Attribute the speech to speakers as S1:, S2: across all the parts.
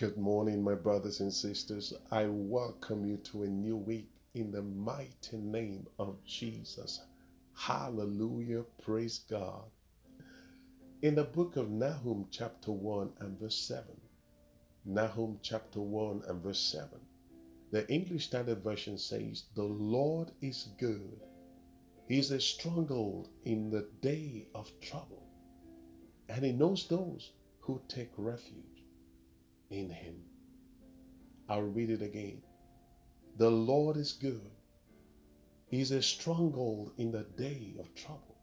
S1: Good morning, my brothers and sisters. I welcome you to a new week in the mighty name of Jesus. Hallelujah. Praise God. In the book of Nahum, chapter 1 and verse 7, Nahum chapter 1 and verse 7, the English Standard Version says, The Lord is good. He is a stronghold in the day of trouble, and He knows those who take refuge in him. I'll read it again. The Lord is good. He is a stronghold in the day of trouble.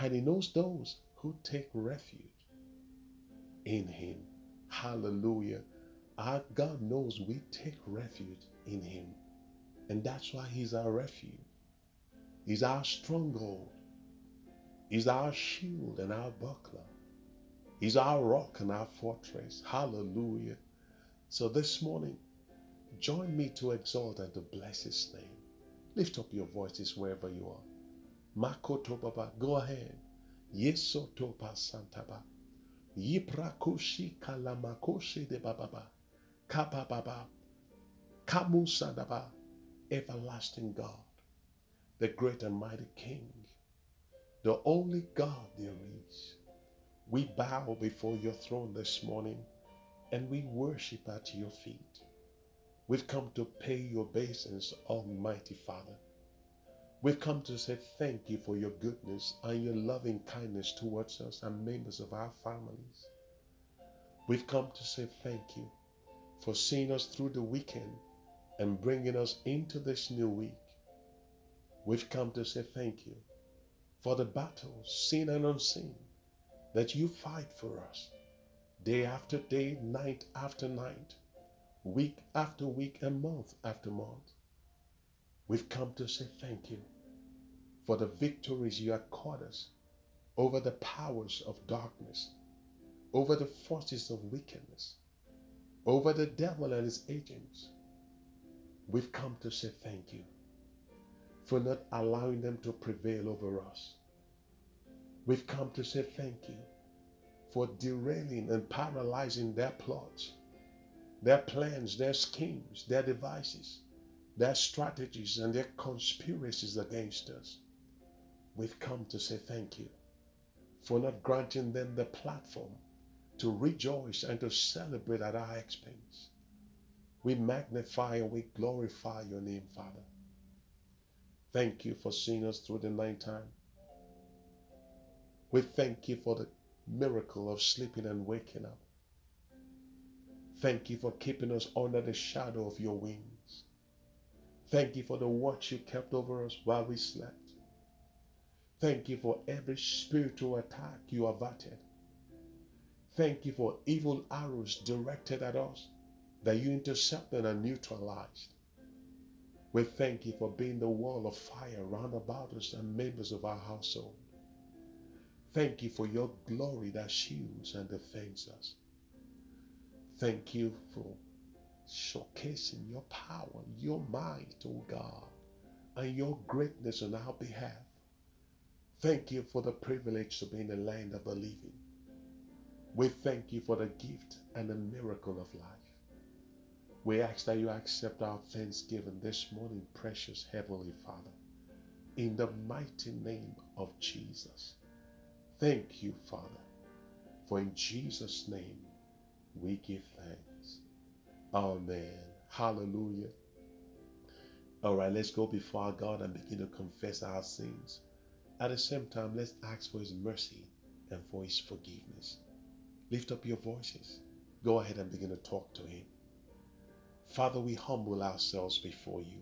S1: And he knows those who take refuge in him. Hallelujah. Our God knows we take refuge in him. And that's why he's our refuge. He's our stronghold. He's our shield and our buckler. He's our rock and our fortress. Hallelujah. So this morning, join me to exalt and to bless his name. Lift up your voices wherever you are. Makoto Baba, go ahead. Yesoto Santaba. Yiprakushi kalamakoshi de bababa. Kapababa. Kamusadaba. Everlasting God. The great and mighty King. The only God there is. We bow before your throne this morning and we worship at your feet. We've come to pay your obeisance, Almighty Father. We've come to say thank you for your goodness and your loving kindness towards us and members of our families. We've come to say thank you for seeing us through the weekend and bringing us into this new week. We've come to say thank you for the battles, seen and unseen, that you fight for us day after day, night after night, week after week, and month after month. We've come to say thank you for the victories you accord us over the powers of darkness, over the forces of wickedness, over the devil and his agents. We've come to say thank you for not allowing them to prevail over us. We've come to say thank you for derailing and paralyzing their plots, their plans, their schemes, their devices, their strategies, and their conspiracies against us. We've come to say thank you for not granting them the platform to rejoice and to celebrate at our expense. We magnify and we glorify your name, Father. Thank you for seeing us through the night time. We thank you for the miracle of sleeping and waking up. Thank you for keeping us under the shadow of your wings. Thank you for the watch you kept over us while we slept. Thank you for every spiritual attack you averted. Thank you for evil arrows directed at us that you intercepted and neutralized. We thank you for being the wall of fire round about us and members of our household. Thank you for your glory that shields and defends us. Thank you for showcasing your power, your might, oh God, and your greatness on our behalf. Thank you for the privilege to be in the land of the living. We thank you for the gift and the miracle of life. We ask that you accept our thanksgiving this morning, precious Heavenly Father, in the mighty name of Jesus. Thank you, Father, for in Jesus' name we give thanks. Amen. Hallelujah. All right, let's go before God and begin to confess our sins. At the same time, let's ask for His mercy and for His forgiveness. Lift up your voices. Go ahead and begin to talk to Him. Father, we humble ourselves before you.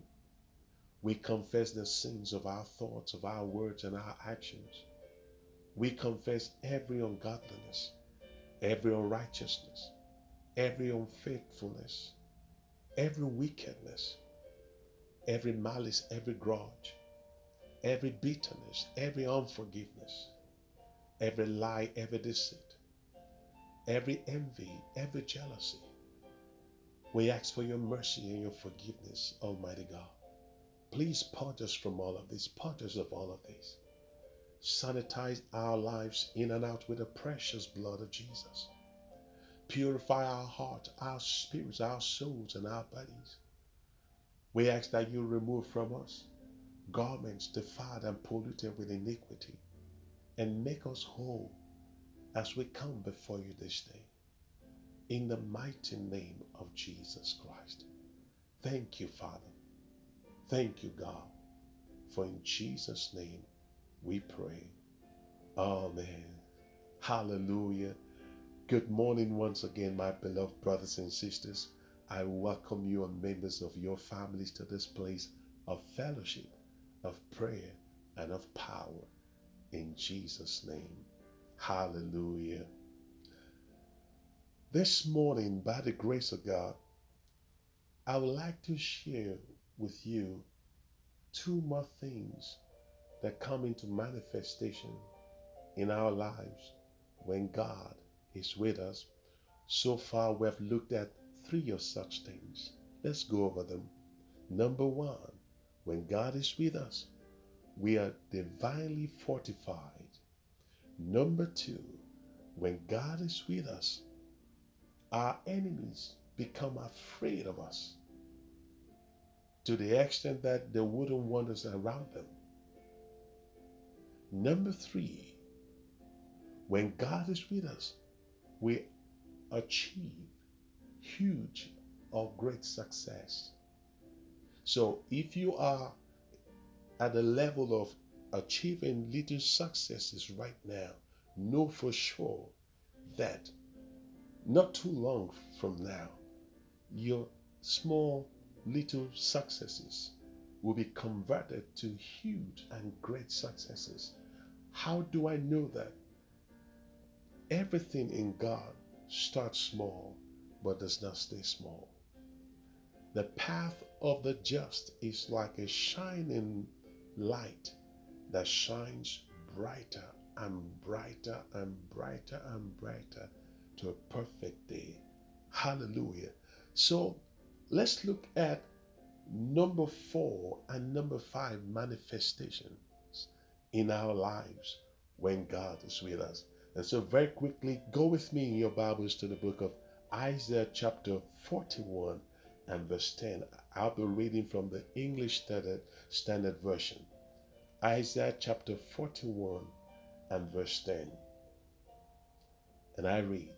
S1: We confess the sins of our thoughts, of our words, and our actions. We confess every ungodliness, every unrighteousness, every unfaithfulness, every wickedness, every malice, every grudge, every bitterness, every unforgiveness, every lie, every deceit, every envy, every jealousy. We ask for your mercy and your forgiveness, Almighty God. Please purge us from all of this, purge us of all of this sanitize our lives in and out with the precious blood of Jesus. Purify our heart, our spirits, our souls, and our bodies. We ask that you remove from us garments defiled and polluted with iniquity and make us whole as we come before you this day. In the mighty name of Jesus Christ. Thank you, Father. Thank you, God. For in Jesus' name we pray. Amen. Hallelujah. Good morning once again, my beloved brothers and sisters. I welcome you and members of your families to this place of fellowship, of prayer, and of power. In Jesus' name. Hallelujah. This morning, by the grace of God, I would like to share with you two more things that come into manifestation in our lives when God is with us. So far, we have looked at three of such things. Let's go over them. Number one, when God is with us, we are divinely fortified. Number two, when God is with us, our enemies become afraid of us to the extent that they wouldn't want us around them. Number three, when God is with us, we achieve huge or great success. So if you are at the level of achieving little successes right now, know for sure that not too long from now, your small little successes will be converted to huge and great successes. How do I know that? Everything in God starts small but does not stay small. The path of the just is like a shining light that shines brighter and brighter and brighter and brighter to a perfect day. Hallelujah. So let's look at number four and number five manifestations in our lives when God is with us. And so, very quickly, go with me in your Bibles to the book of Isaiah, chapter 41 and verse 10. I'll be reading from the English Standard, Standard Version. Isaiah, chapter 41 and verse 10. And I read,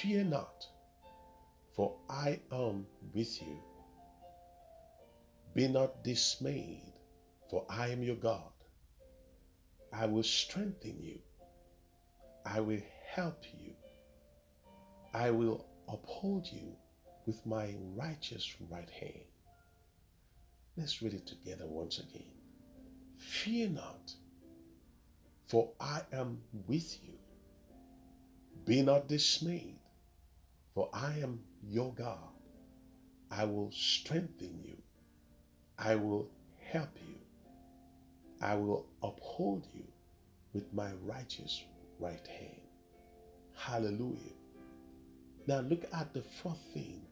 S1: Fear not, for I am with you. Be not dismayed, for I am your God. I will strengthen you. I will help you. I will uphold you with my righteous right hand. Let's read it together once again. Fear not, for I am with you. Be not dismayed, for I am your God. I will strengthen you. I will help you. I will uphold you with my righteous right hand. Hallelujah. Now look at the fourth thing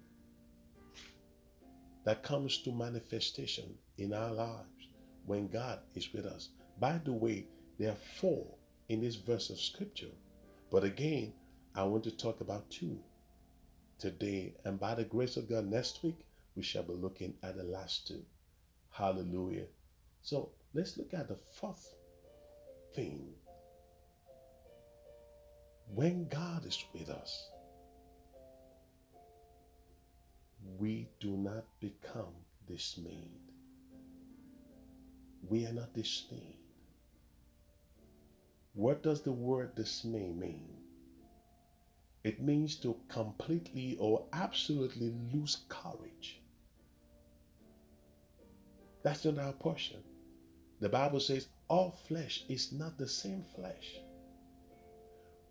S1: that comes to manifestation in our lives when God is with us. By the way, there are four in this verse of scripture. But again, I want to talk about two today. And by the grace of God, next week, we shall be looking at the last two. Hallelujah. So let's look at the fourth thing when God is with us, we do not become dismayed. We are not dismayed. What does the word dismay mean? It means to completely or absolutely lose courage. That's not our portion. The Bible says all flesh is not the same flesh.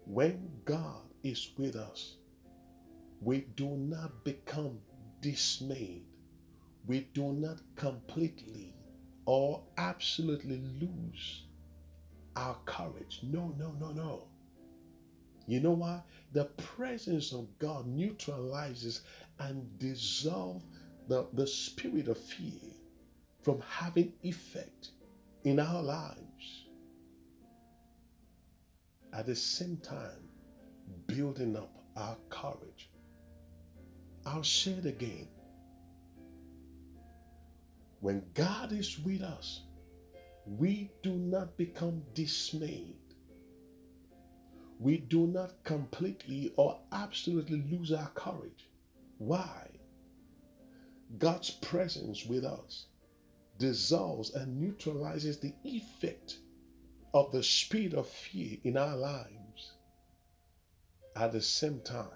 S1: When God is with us, we do not become dismayed. We do not completely or absolutely lose our courage. No, no, no, no. You know why? The presence of God neutralizes and dissolves the, the spirit of fear from having effect in our lives at the same time building up our courage. I'll say it again. When God is with us, we do not become dismayed. We do not completely or absolutely lose our courage. Why? God's presence with us dissolves and neutralizes the effect of the spirit of fear in our lives. At the same time,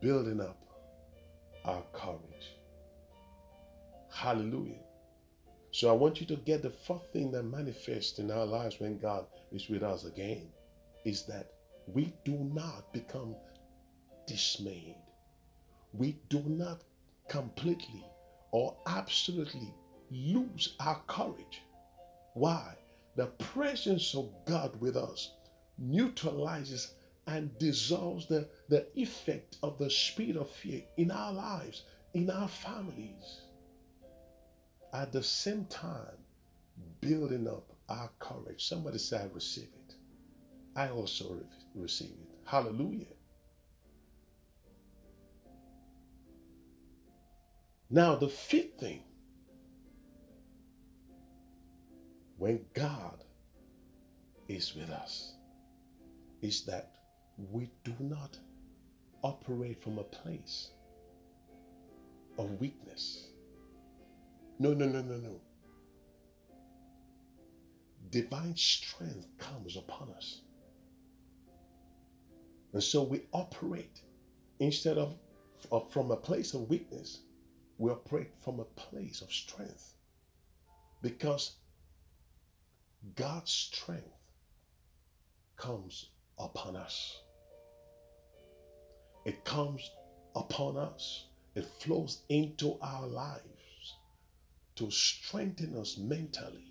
S1: building up our courage. Hallelujah. So I want you to get the fourth thing that manifests in our lives when God is with us again is that we do not become dismayed. We do not completely or absolutely lose our courage. Why? The presence of God with us neutralizes and dissolves the, the effect of the spirit of fear in our lives, in our families. At the same time, building up our courage. Somebody say, I receive it. I also re- receive it. Hallelujah. Now, the fifth thing, when God is with us, is that we do not operate from a place of weakness. No, no, no, no, no. Divine strength comes upon us. And so we operate instead of, of from a place of weakness, we operate from a place of strength. Because God's strength comes upon us. It comes upon us. It flows into our lives to strengthen us mentally,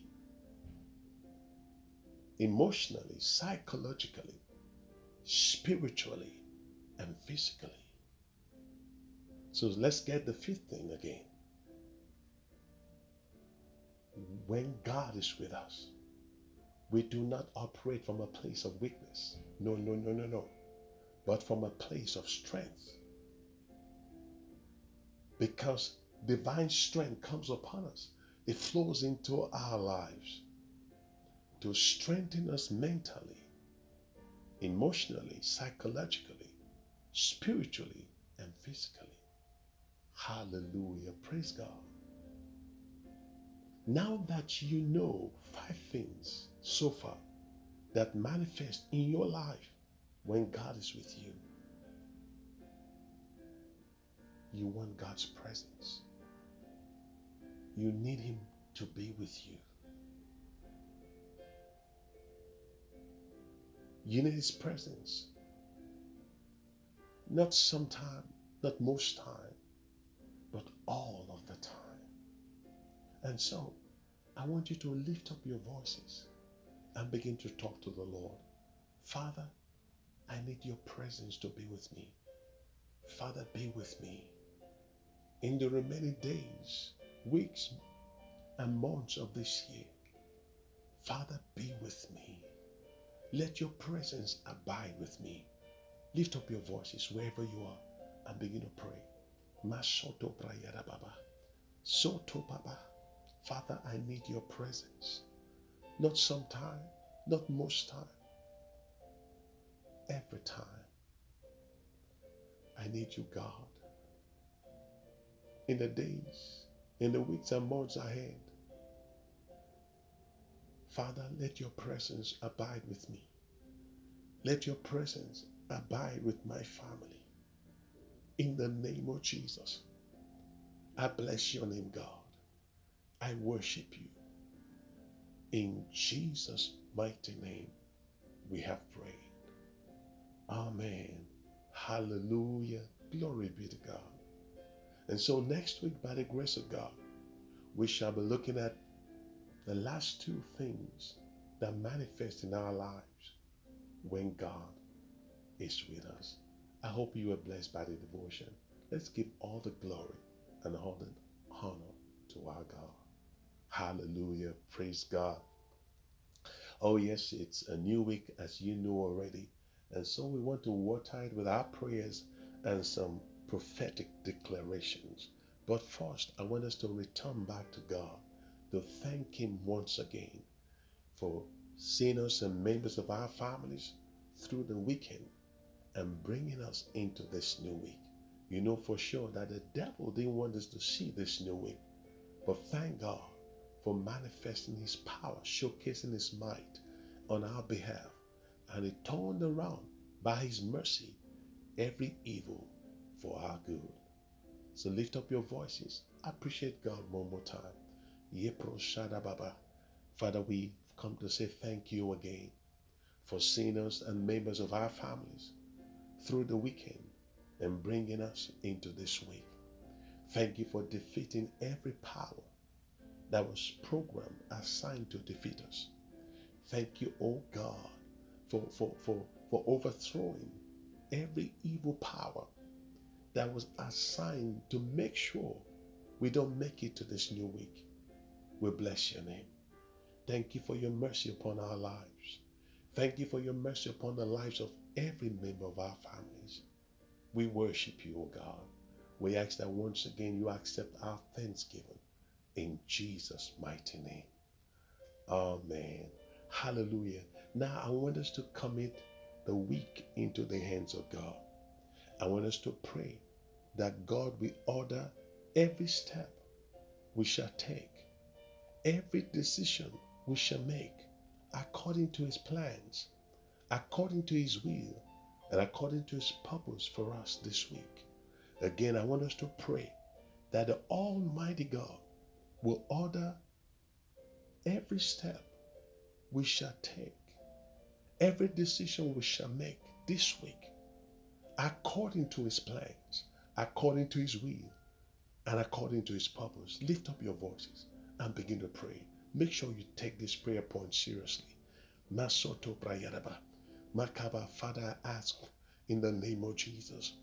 S1: emotionally, psychologically, spiritually, and physically. So let's get the fifth thing again. When God is with us, we do not operate from a place of weakness. No, no, no, no, no. But from a place of strength. Because divine strength comes upon us, it flows into our lives to strengthen us mentally, emotionally, psychologically, spiritually, and physically. Hallelujah. Praise God. Now that you know five things so far that manifest in your life when God is with you, you want God's presence. You need Him to be with you. You need His presence. Not sometime, not most time, but all of the time. And so, I want you to lift up your voices and begin to talk to the Lord. Father, I need your presence to be with me. Father, be with me in the remaining days, weeks, and months of this year. Father, be with me. Let your presence abide with me. Lift up your voices wherever you are and begin to pray. Masoto Baba. Soto Baba. Father, I need your presence. Not sometime, not most time. Every time. I need you, God. In the days, in the weeks and months ahead. Father, let your presence abide with me. Let your presence abide with my family. In the name of Jesus. I bless your name, God. I worship you. In Jesus' mighty name, we have prayed. Amen. Hallelujah. Glory be to God. And so next week, by the grace of God, we shall be looking at the last two things that manifest in our lives when God is with us. I hope you are blessed by the devotion. Let's give all the glory and all the honor to our God. Hallelujah. Praise God. Oh, yes, it's a new week, as you know already. And so we want to water it with our prayers and some prophetic declarations. But first, I want us to return back to God to thank Him once again for seeing us and members of our families through the weekend and bringing us into this new week. You know for sure that the devil didn't want us to see this new week. But thank God for manifesting his power, showcasing his might on our behalf. And he turned around by his mercy every evil for our good. So lift up your voices. Appreciate God one more time. Yepro Shada Baba. Father, we come to say thank you again for seeing us and members of our families through the weekend and bringing us into this week. Thank you for defeating every power that was programmed, assigned to defeat us. Thank you, oh God, for, for, for, for overthrowing every evil power that was assigned to make sure we don't make it to this new week. We bless your name. Thank you for your mercy upon our lives. Thank you for your mercy upon the lives of every member of our families. We worship you, O God. We ask that once again you accept our thanksgiving in Jesus' mighty name. Amen. Hallelujah. Now I want us to commit the week into the hands of God. I want us to pray that God will order every step we shall take, every decision we shall make according to his plans, according to his will, and according to his purpose for us this week. Again, I want us to pray that the Almighty God will order every step we shall take, every decision we shall make this week, according to his plans, according to his will, and according to his purpose. Lift up your voices and begin to pray. Make sure you take this prayer point seriously. Masoto Prayaraba. Makaba, Father, I ask in the name of Jesus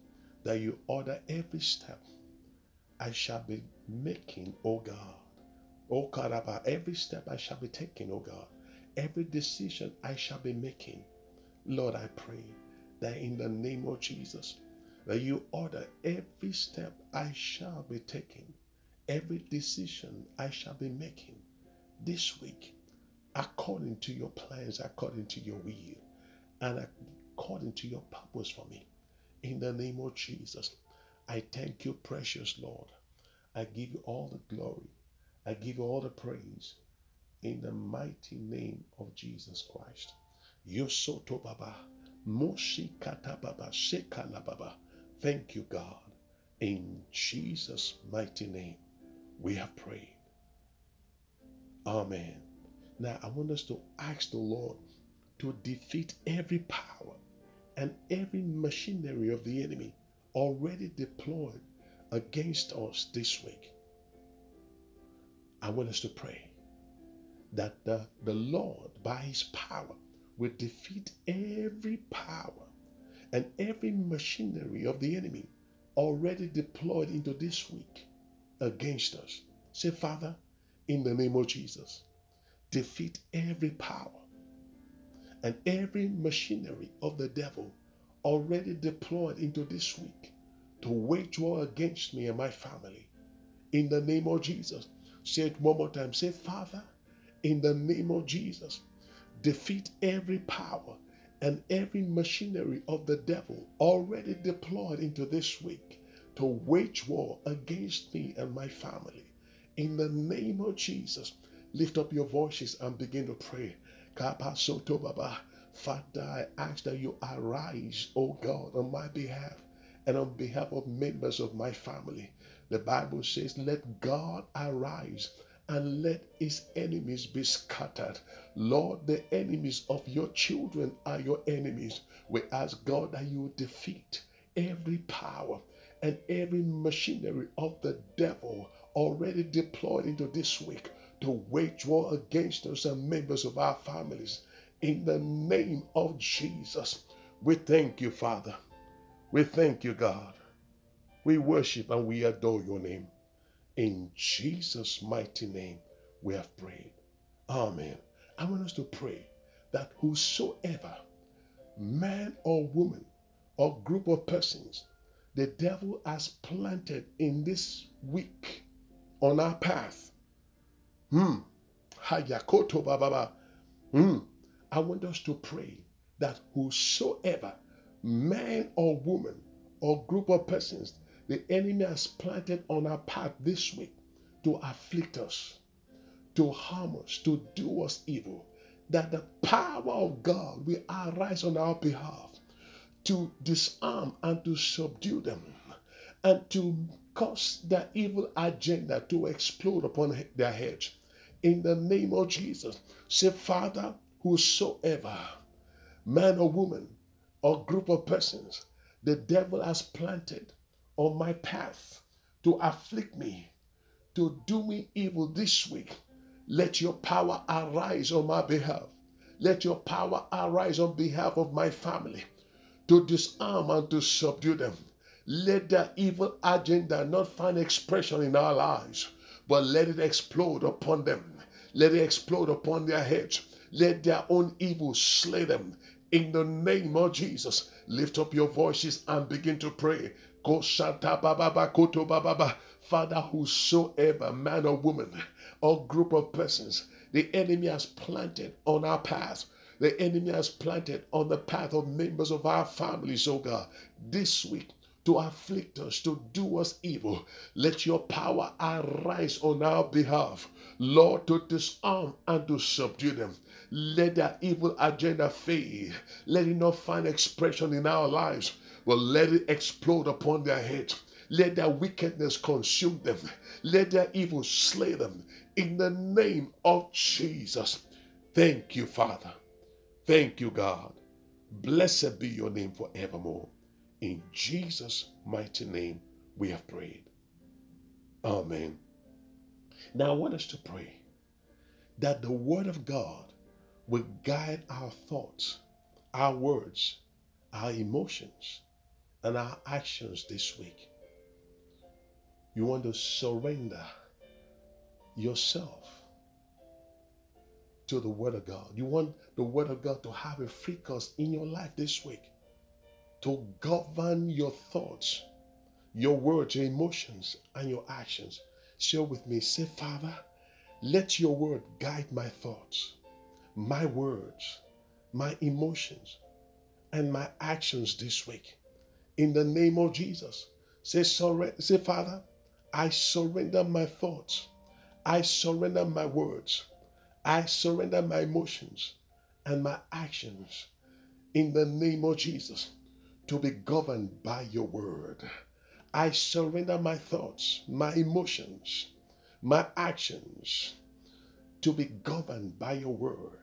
S1: that you order every step I shall be making, O God. O Karaba, every step I shall be taking, O God. Every decision I shall be making. Lord, I pray that in the name of Jesus, that you order every step I shall be taking, every decision I shall be making this week, according to your plans, according to your will and according to your purpose for me. In the name of Jesus, I thank you, precious Lord. I give you all the glory. I give you all the praise in the mighty name of Jesus Christ. Yosoto Baba, Moshi Kata Baba, Shekala Baba. Thank you, God. In Jesus' mighty name, we have prayed. Amen. Now, I want us to ask the Lord to defeat every power and every machinery of the enemy already deployed against us this week. I want us to pray that the, the Lord, by his power, will defeat every power and every machinery of the enemy already deployed into this week against us. Say, Father, in the name of Jesus, defeat every power and every machinery of the devil already deployed into this week to wage war against me and my family. In the name of Jesus. Say it one more time. Say, Father, in the name of Jesus, defeat every power and every machinery of the devil already deployed into this week to wage war against me and my family. In the name of Jesus, lift up your voices and begin to pray. Father, I ask that you arise, O God, on my behalf and on behalf of members of my family. The Bible says, Let God arise and let his enemies be scattered. Lord, the enemies of your children are your enemies. We ask God that you defeat every power and every machinery of the devil already deployed into this week to wage war against us and members of our families. In the name of Jesus, we thank you, Father. We thank you, God. We worship and we adore your name. In Jesus' mighty name, we have prayed. Amen. I want us to pray that whosoever man or woman or group of persons the devil has planted in this week on our path. Hmm. Hmm. I want us to pray that whosoever man or woman or group of persons the enemy has planted on our path this week to afflict us, to harm us, to do us evil, that the power of God will arise on our behalf to disarm and to subdue them and to cause their evil agenda to explode upon their heads. In the name of Jesus, say, Father, whosoever, man or woman, or group of persons, the devil has planted on my path to afflict me, to do me evil this week, let your power arise on my behalf. Let your power arise on behalf of my family to disarm and to subdue them. Let their evil agenda not find expression in our lives, but let it explode upon them. Let it explode upon their heads. Let their own evil slay them. In the name of Jesus, lift up your voices and begin to pray. Father, whosoever, man or woman, or group of persons, the enemy has planted on our path the enemy has planted on the path of members of our families, oh God, this week to afflict us, to do us evil. Let your power arise on our behalf, Lord, to disarm and to subdue them. Let their evil agenda fade. Let it not find expression in our lives, but let it explode upon their heads. Let their wickedness consume them. Let their evil slay them. In the name of Jesus. Thank you, Father. Thank you, God. Blessed be your name forevermore. In Jesus' mighty name, we have prayed. Amen. Now, I want us to pray that the Word of God will guide our thoughts, our words, our emotions, and our actions this week. You want to surrender yourself to the Word of God. You want the Word of God to have a free course in your life this week, to govern your thoughts, your words, your emotions, and your actions. Share with me. Say, Father, let your word guide my thoughts, my words, my emotions, and my actions this week. In the name of Jesus. Say, say, Father, I surrender my thoughts. I surrender my words. I surrender my emotions and my actions in the name of Jesus to be governed by your word. I surrender my thoughts, my emotions, my actions to be governed by your word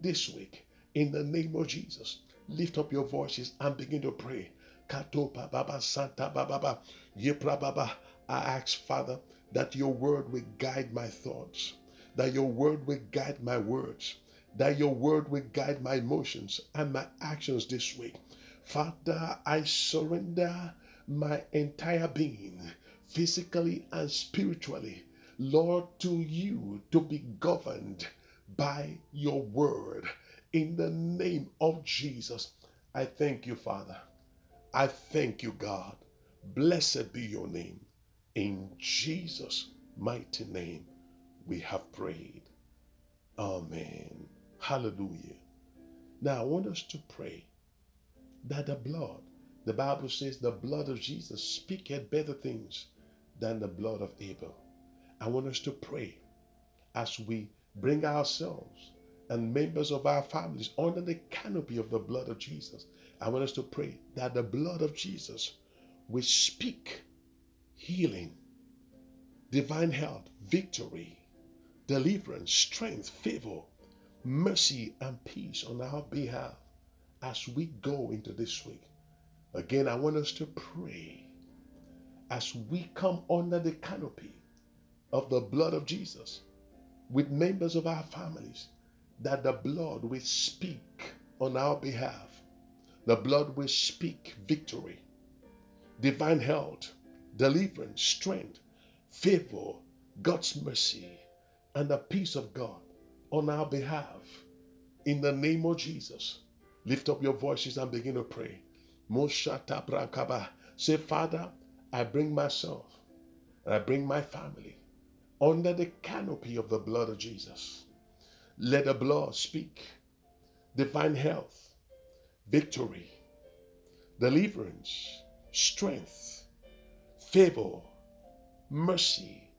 S1: this week in the name of Jesus. Lift up your voices and begin to pray. Katopa Baba Santa Baba Yepra Baba. I ask, Father, that your word will guide my thoughts that your word will guide my words, that your word will guide my emotions and my actions this week. Father, I surrender my entire being, physically and spiritually, Lord, to you to be governed by your word. In the name of Jesus, I thank you, Father. I thank you, God. Blessed be your name. In Jesus' mighty name we have prayed. Amen. Hallelujah. Now I want us to pray that the blood, the Bible says the blood of Jesus speaketh better things than the blood of Abel. I want us to pray as we bring ourselves and members of our families under the canopy of the blood of Jesus. I want us to pray that the blood of Jesus will speak healing, divine health, victory, deliverance, strength, favor, mercy, and peace on our behalf as we go into this week. Again, I want us to pray as we come under the canopy of the blood of Jesus with members of our families that the blood will speak on our behalf. The blood will speak victory, divine health, deliverance, strength, favor, God's mercy, and the peace of God on our behalf. In the name of Jesus, Lift up your voices and begin to pray. Say, Father, I bring myself and I bring my family under the canopy of the blood of Jesus. Let the blood speak divine health, victory, deliverance, strength, favor, mercy,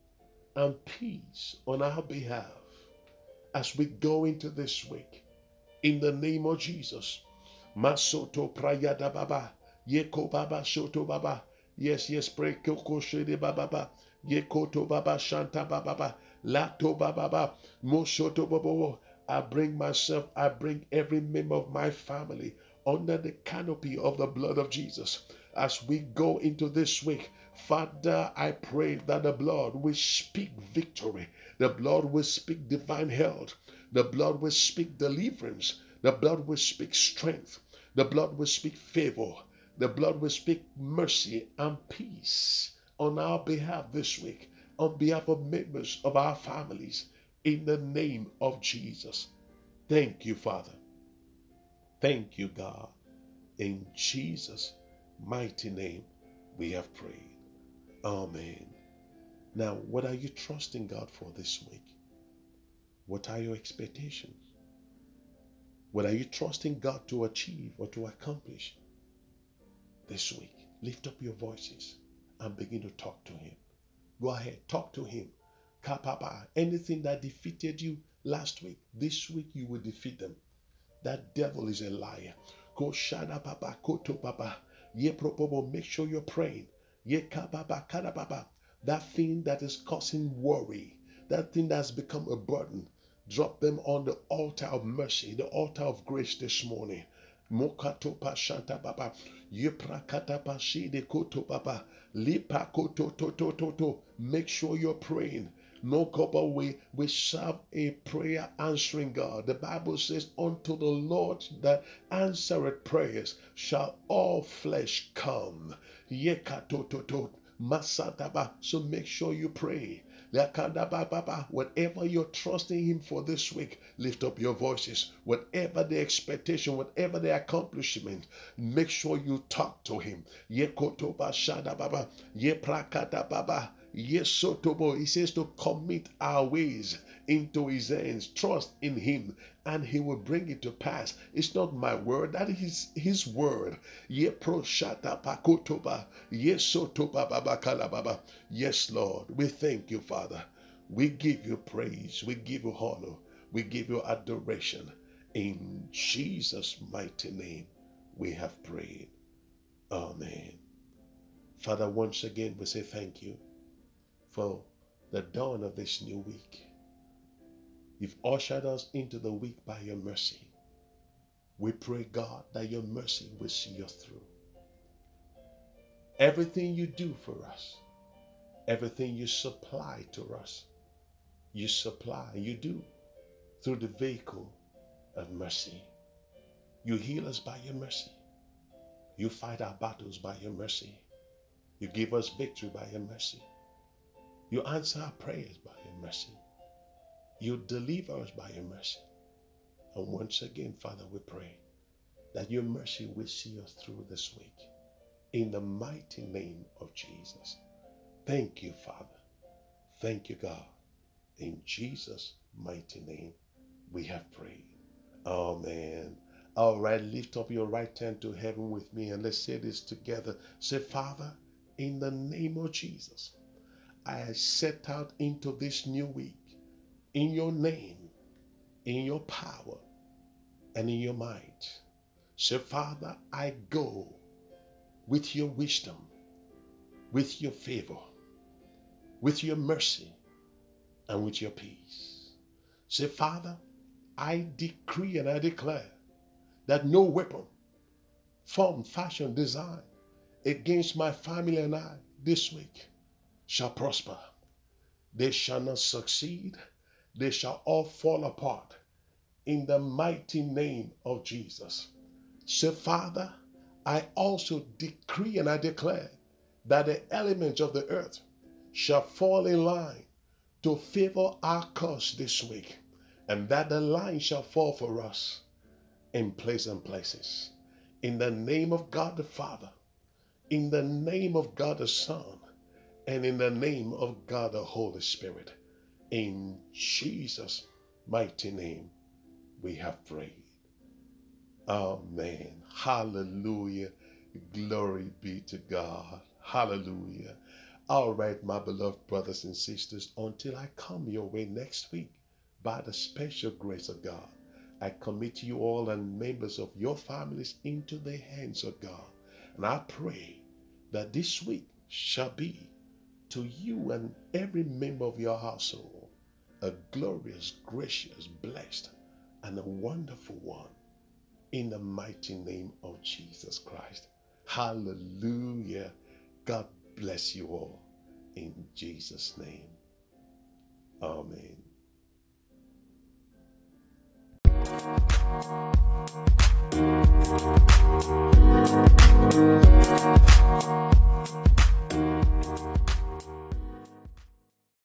S1: and peace on our behalf as we go into this week. In the name of Jesus. Masoto prayada baba. Yeko baba shoto baba. Yes, yes, pray koko shede baba. Yekoto baba shanta baba. Lato baba. Moshoto baba. I bring myself, I bring every member of my family under the canopy of the blood of Jesus. As we go into this week, Father, I pray that the blood will speak victory. The blood will speak divine health. The blood will speak deliverance. The blood will speak strength. The blood will speak favor. The blood will speak mercy and peace on our behalf this week, on behalf of members of our families in the name of Jesus. Thank you, Father. Thank you, God. In Jesus' mighty name, we have prayed. Amen. Now, what are you trusting God for this week? What are your expectations? What are you trusting God to achieve or to accomplish this week? Lift up your voices and begin to talk to Him. Go ahead, talk to Him. Kapapa, anything that defeated you last week, this week you will defeat them. That devil is a liar. Go shada papa, koto papa. Ye propobo, make sure you're praying. Ye kababa, kadababa. That thing that is causing worry, that thing that's become a burden, drop them on the altar of mercy, the altar of grace this morning. Mokato pashanta baba, yeprakata pashide koto baba, lipa koto to to to to. Make sure you're praying. No copper we we serve a prayer answering God. The Bible says, Unto the Lord that answered prayers shall all flesh come. So make sure you pray. Whatever you're trusting Him for this week, lift up your voices. Whatever the expectation, whatever the accomplishment, make sure you talk to Him. Yes, Sotobo, he says to commit our ways into his hands, trust in him, and he will bring it to pass. It's not my word, that is his word. Yes, Lord, we thank you, Father. We give you praise, we give you honor, we give you adoration. In Jesus' mighty name, we have prayed. Amen. Father, once again, we say thank you for the dawn of this new week. You've ushered us into the week by your mercy. We pray, God, that your mercy will see us through. Everything you do for us, everything you supply to us, you supply, you do through the vehicle of mercy. You heal us by your mercy. You fight our battles by your mercy. You give us victory by your mercy. You answer our prayers by your mercy. You deliver us by your mercy. And once again, Father, we pray that your mercy will see us through this week. In the mighty name of Jesus. Thank you, Father. Thank you, God. In Jesus' mighty name, we have prayed. Amen. All right, lift up your right hand to heaven with me and let's say this together. Say, Father, in the name of Jesus. I set out into this new week in your name, in your power, and in your might. Say, Father, I go with your wisdom, with your favor, with your mercy, and with your peace. Say, Father, I decree and I declare that no weapon formed, fashion, design against my family and I this week shall prosper. They shall not succeed. They shall all fall apart in the mighty name of Jesus. So, Father, I also decree and I declare that the elements of the earth shall fall in line to favor our cause this week, and that the line shall fall for us. in place and places. In the name of God the Father, in the name of God the Son, and in the name of God the Holy Spirit. In Jesus' mighty name, we have prayed. Amen. Hallelujah. Glory be to God. Hallelujah. All right, my beloved brothers and sisters, until I come your way next week, by the special grace of God, I commit you all and members of your families into the hands of God. And I pray that this week shall be to you and every member of your household a glorious, gracious, blessed, and a wonderful one in the mighty name of Jesus Christ. Hallelujah. God bless you all in Jesus' name. Amen. Thank you.